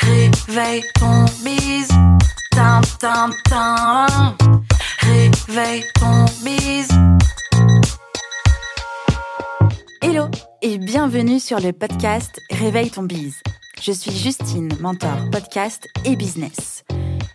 Réveille ton bise. Tin, tin, tin. Réveille ton bise. Hello et bienvenue sur le podcast Réveille ton bise. Je suis Justine, mentor podcast et business.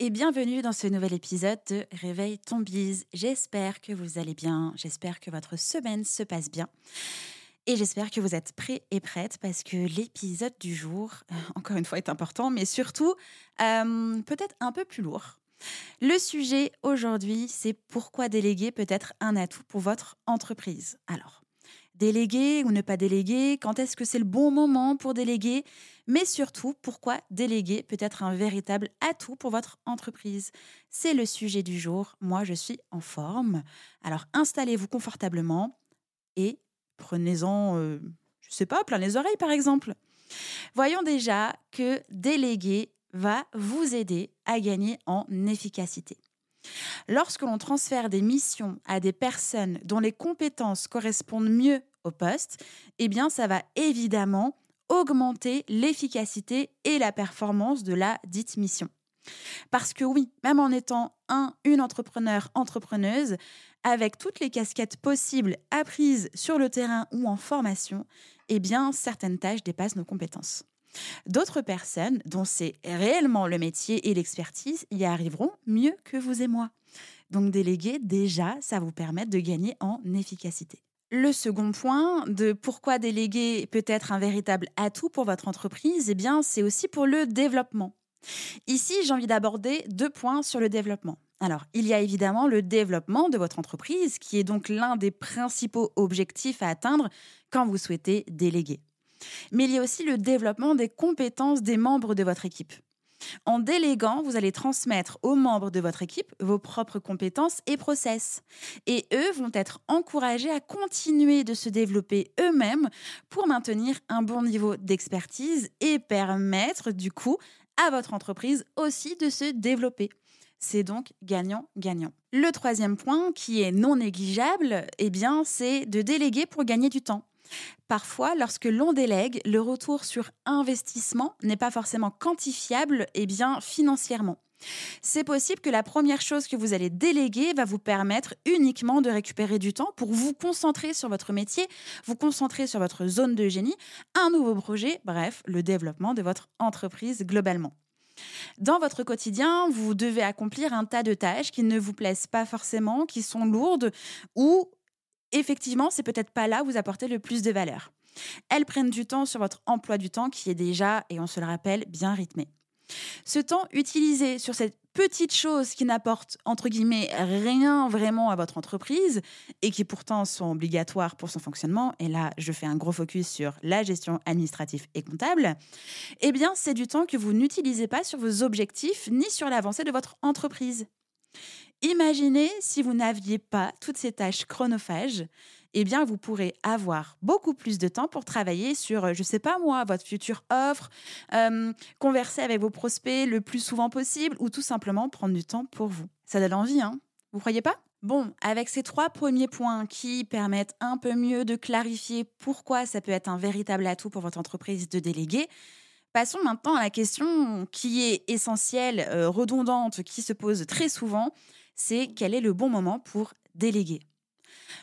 et bienvenue dans ce nouvel épisode de Réveille ton bise. J'espère que vous allez bien, j'espère que votre semaine se passe bien. Et j'espère que vous êtes prêts et prêtes parce que l'épisode du jour, euh, encore une fois, est important, mais surtout euh, peut-être un peu plus lourd. Le sujet aujourd'hui, c'est pourquoi déléguer peut être un atout pour votre entreprise. Alors, déléguer ou ne pas déléguer, quand est-ce que c'est le bon moment pour déléguer, mais surtout pourquoi déléguer peut être un véritable atout pour votre entreprise. C'est le sujet du jour. Moi, je suis en forme. Alors, installez-vous confortablement et prenez-en, euh, je ne sais pas, plein les oreilles par exemple. Voyons déjà que déléguer va vous aider à gagner en efficacité. Lorsque l'on transfère des missions à des personnes dont les compétences correspondent mieux au poste, eh bien ça va évidemment augmenter l'efficacité et la performance de la dite mission. Parce que oui, même en étant un, une entrepreneur, entrepreneuse, avec toutes les casquettes possibles apprises sur le terrain ou en formation, eh bien, certaines tâches dépassent nos compétences. D'autres personnes, dont c'est réellement le métier et l'expertise, y arriveront mieux que vous et moi. Donc déléguer, déjà, ça vous permet de gagner en efficacité. Le second point de pourquoi déléguer peut être un véritable atout pour votre entreprise, eh bien, c'est aussi pour le développement. Ici, j'ai envie d'aborder deux points sur le développement. Alors, il y a évidemment le développement de votre entreprise, qui est donc l'un des principaux objectifs à atteindre quand vous souhaitez déléguer. Mais il y a aussi le développement des compétences des membres de votre équipe. En déléguant, vous allez transmettre aux membres de votre équipe vos propres compétences et process. Et eux vont être encouragés à continuer de se développer eux-mêmes pour maintenir un bon niveau d'expertise et permettre du coup à votre entreprise aussi de se développer. C'est donc gagnant-gagnant. Le troisième point, qui est non négligeable, eh bien, c'est de déléguer pour gagner du temps. Parfois, lorsque l'on délègue, le retour sur investissement n'est pas forcément quantifiable et bien financièrement. C'est possible que la première chose que vous allez déléguer va vous permettre uniquement de récupérer du temps pour vous concentrer sur votre métier, vous concentrer sur votre zone de génie, un nouveau projet, bref, le développement de votre entreprise globalement. Dans votre quotidien, vous devez accomplir un tas de tâches qui ne vous plaisent pas forcément, qui sont lourdes ou effectivement, c'est peut-être pas là où vous apportez le plus de valeur. Elles prennent du temps sur votre emploi du temps qui est déjà, et on se le rappelle, bien rythmé. Ce temps utilisé sur cette petite chose qui n'apporte entre guillemets rien vraiment à votre entreprise et qui pourtant sont obligatoires pour son fonctionnement, et là je fais un gros focus sur la gestion administrative et comptable, eh bien c'est du temps que vous n'utilisez pas sur vos objectifs ni sur l'avancée de votre entreprise. Imaginez si vous n'aviez pas toutes ces tâches chronophages, eh bien, vous pourrez avoir beaucoup plus de temps pour travailler sur, je ne sais pas moi, votre future offre, euh, converser avec vos prospects le plus souvent possible ou tout simplement prendre du temps pour vous. Ça donne envie, hein? Vous croyez pas? Bon, avec ces trois premiers points qui permettent un peu mieux de clarifier pourquoi ça peut être un véritable atout pour votre entreprise de déléguer, Passons maintenant à la question qui est essentielle, euh, redondante, qui se pose très souvent c'est quel est le bon moment pour déléguer.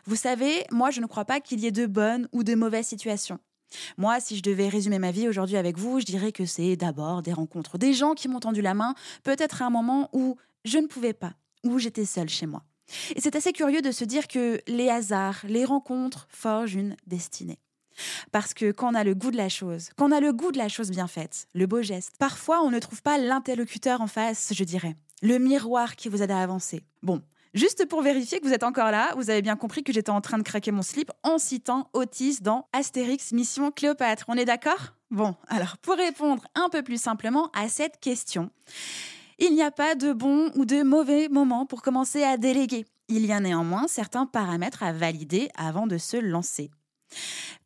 Vous savez, moi, je ne crois pas qu'il y ait de bonnes ou de mauvaises situations. Moi, si je devais résumer ma vie aujourd'hui avec vous, je dirais que c'est d'abord des rencontres, des gens qui m'ont tendu la main, peut-être à un moment où je ne pouvais pas, où j'étais seule chez moi. Et c'est assez curieux de se dire que les hasards, les rencontres forgent une destinée. Parce que quand on a le goût de la chose, quand on a le goût de la chose bien faite, le beau geste, parfois on ne trouve pas l'interlocuteur en face, je dirais le miroir qui vous aide à avancer. Bon, Juste pour vérifier que vous êtes encore là, vous avez bien compris que j'étais en train de craquer mon slip en citant Otis dans Astérix Mission Cléopâtre. On est d'accord? Bon, alors pour répondre un peu plus simplement à cette question, Il n'y a pas de bon ou de mauvais moment pour commencer à déléguer. Il y a néanmoins certains paramètres à valider avant de se lancer.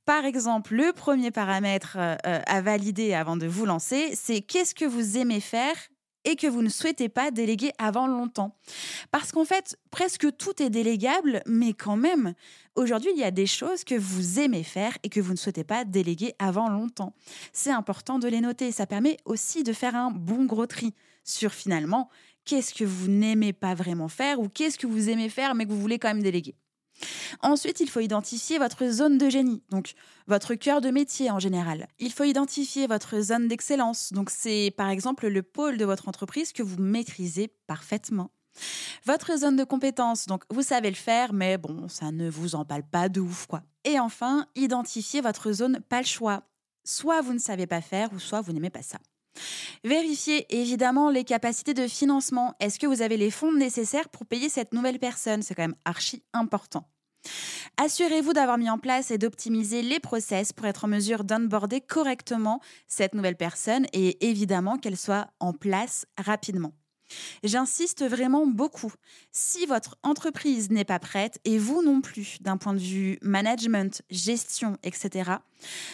Par exemple, le premier paramètre euh, à valider avant de vous lancer, c'est qu'est-ce que vous aimez faire et que vous ne souhaitez pas déléguer avant longtemps. Parce qu'en fait, presque tout est délégable, mais quand même, aujourd'hui, il y a des choses que vous aimez faire et que vous ne souhaitez pas déléguer avant longtemps. C'est important de les noter. Ça permet aussi de faire un bon gros tri sur finalement qu'est-ce que vous n'aimez pas vraiment faire ou qu'est-ce que vous aimez faire mais que vous voulez quand même déléguer. Ensuite, il faut identifier votre zone de génie, donc votre cœur de métier en général. Il faut identifier votre zone d'excellence, donc c'est par exemple le pôle de votre entreprise que vous maîtrisez parfaitement. Votre zone de compétence, donc vous savez le faire, mais bon, ça ne vous empale pas de ouf, quoi. Et enfin, identifier votre zone pas le choix. Soit vous ne savez pas faire, ou soit vous n'aimez pas ça. Vérifiez évidemment les capacités de financement. Est-ce que vous avez les fonds nécessaires pour payer cette nouvelle personne? C'est quand même archi important. Assurez-vous d'avoir mis en place et d'optimiser les process pour être en mesure d'onboarder correctement cette nouvelle personne et évidemment qu'elle soit en place rapidement. J'insiste vraiment beaucoup. Si votre entreprise n'est pas prête, et vous non plus, d'un point de vue management, gestion, etc.,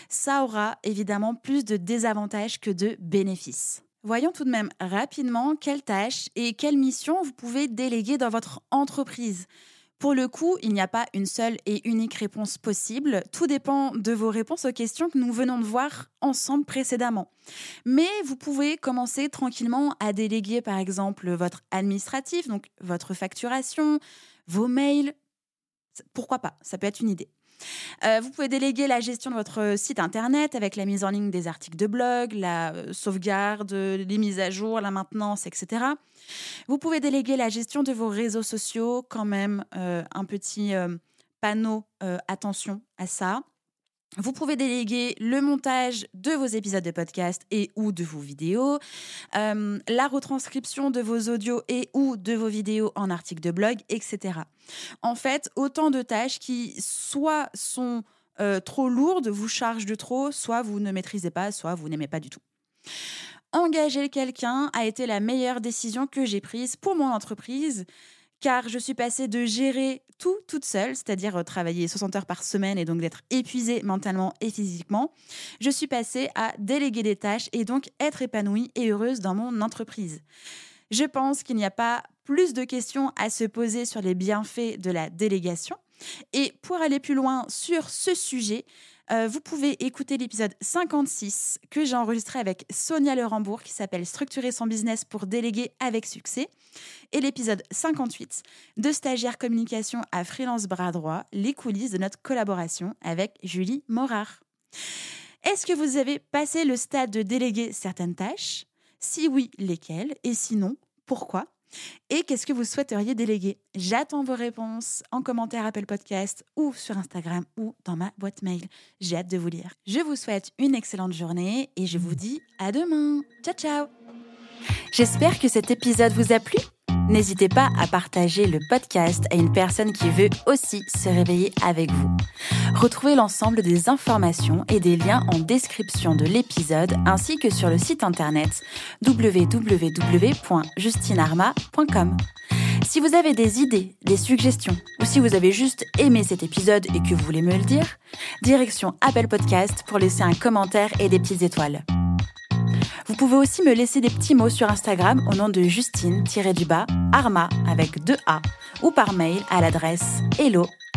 ça aura évidemment plus de désavantages que de bénéfices. Voyons tout de même rapidement quelles tâches et quelles missions vous pouvez déléguer dans votre entreprise. Pour le coup, il n'y a pas une seule et unique réponse possible. Tout dépend de vos réponses aux questions que nous venons de voir ensemble précédemment. Mais vous pouvez commencer tranquillement à déléguer par exemple votre administratif, donc votre facturation, vos mails. Pourquoi pas? Ça peut être une idée. Euh, vous pouvez déléguer la gestion de votre site internet avec la mise en ligne des articles de blog, la euh, sauvegarde, les mises à jour, la maintenance, etc. Vous pouvez déléguer la gestion de vos réseaux sociaux, quand même euh, un petit panneau attention à ça. Vous pouvez déléguer le montage de vos épisodes de podcast et ou de vos vidéos, euh, la retranscription de vos audios et ou de vos vidéos en articles de blog, etc. En fait, autant de tâches qui soit sont euh, trop lourdes, vous chargent de trop, soit vous ne maîtrisez pas, soit vous n'aimez pas du tout. Engager quelqu'un a été la meilleure décision que j'ai prise pour mon entreprise car je suis passée de gérer tout toute seule, c'est-à-dire euh, travailler 60 heures par semaine et donc d'être épuisée mentalement et physiquement, je suis passée à déléguer des tâches et donc être épanouie et heureuse dans mon entreprise. Je pense qu'il n'y a pas plus de questions à se poser sur les bienfaits de la délégation. Et pour aller plus loin sur ce sujet, euh, vous pouvez écouter l'épisode 56 que j'ai enregistré avec Sonia Lerembourg qui s'appelle Structurer son business pour déléguer avec succès et l'épisode 58 de Stagiaire Communication à Freelance Bras Droit, les coulisses de notre collaboration avec Julie Morard. Est-ce que vous avez passé le stade de déléguer certaines tâches? Si oui, lesquelles? Et sinon, pourquoi? Et qu'est-ce que vous souhaiteriez déléguer? J'attends vos réponses en commentaire Apple Podcast ou sur Instagram ou dans ma boîte mail. J'ai hâte de vous lire. Je vous souhaite une excellente journée et je vous dis à demain. Ciao ciao J'espère que cet épisode vous a plu. N'hésitez pas à partager le podcast à une personne qui veut aussi se réveiller avec vous. Retrouvez l'ensemble des informations et des liens en description de l'épisode ainsi que sur le site internet www.justinarma.com. Si vous avez des idées, des suggestions ou si vous avez juste aimé cet épisode et que vous voulez me le dire, direction Apple Podcast pour laisser un commentaire et des petites étoiles. Vous pouvez aussi me laisser des petits mots sur Instagram au nom de Justine-du-bas Arma avec deux A ou par mail à l'adresse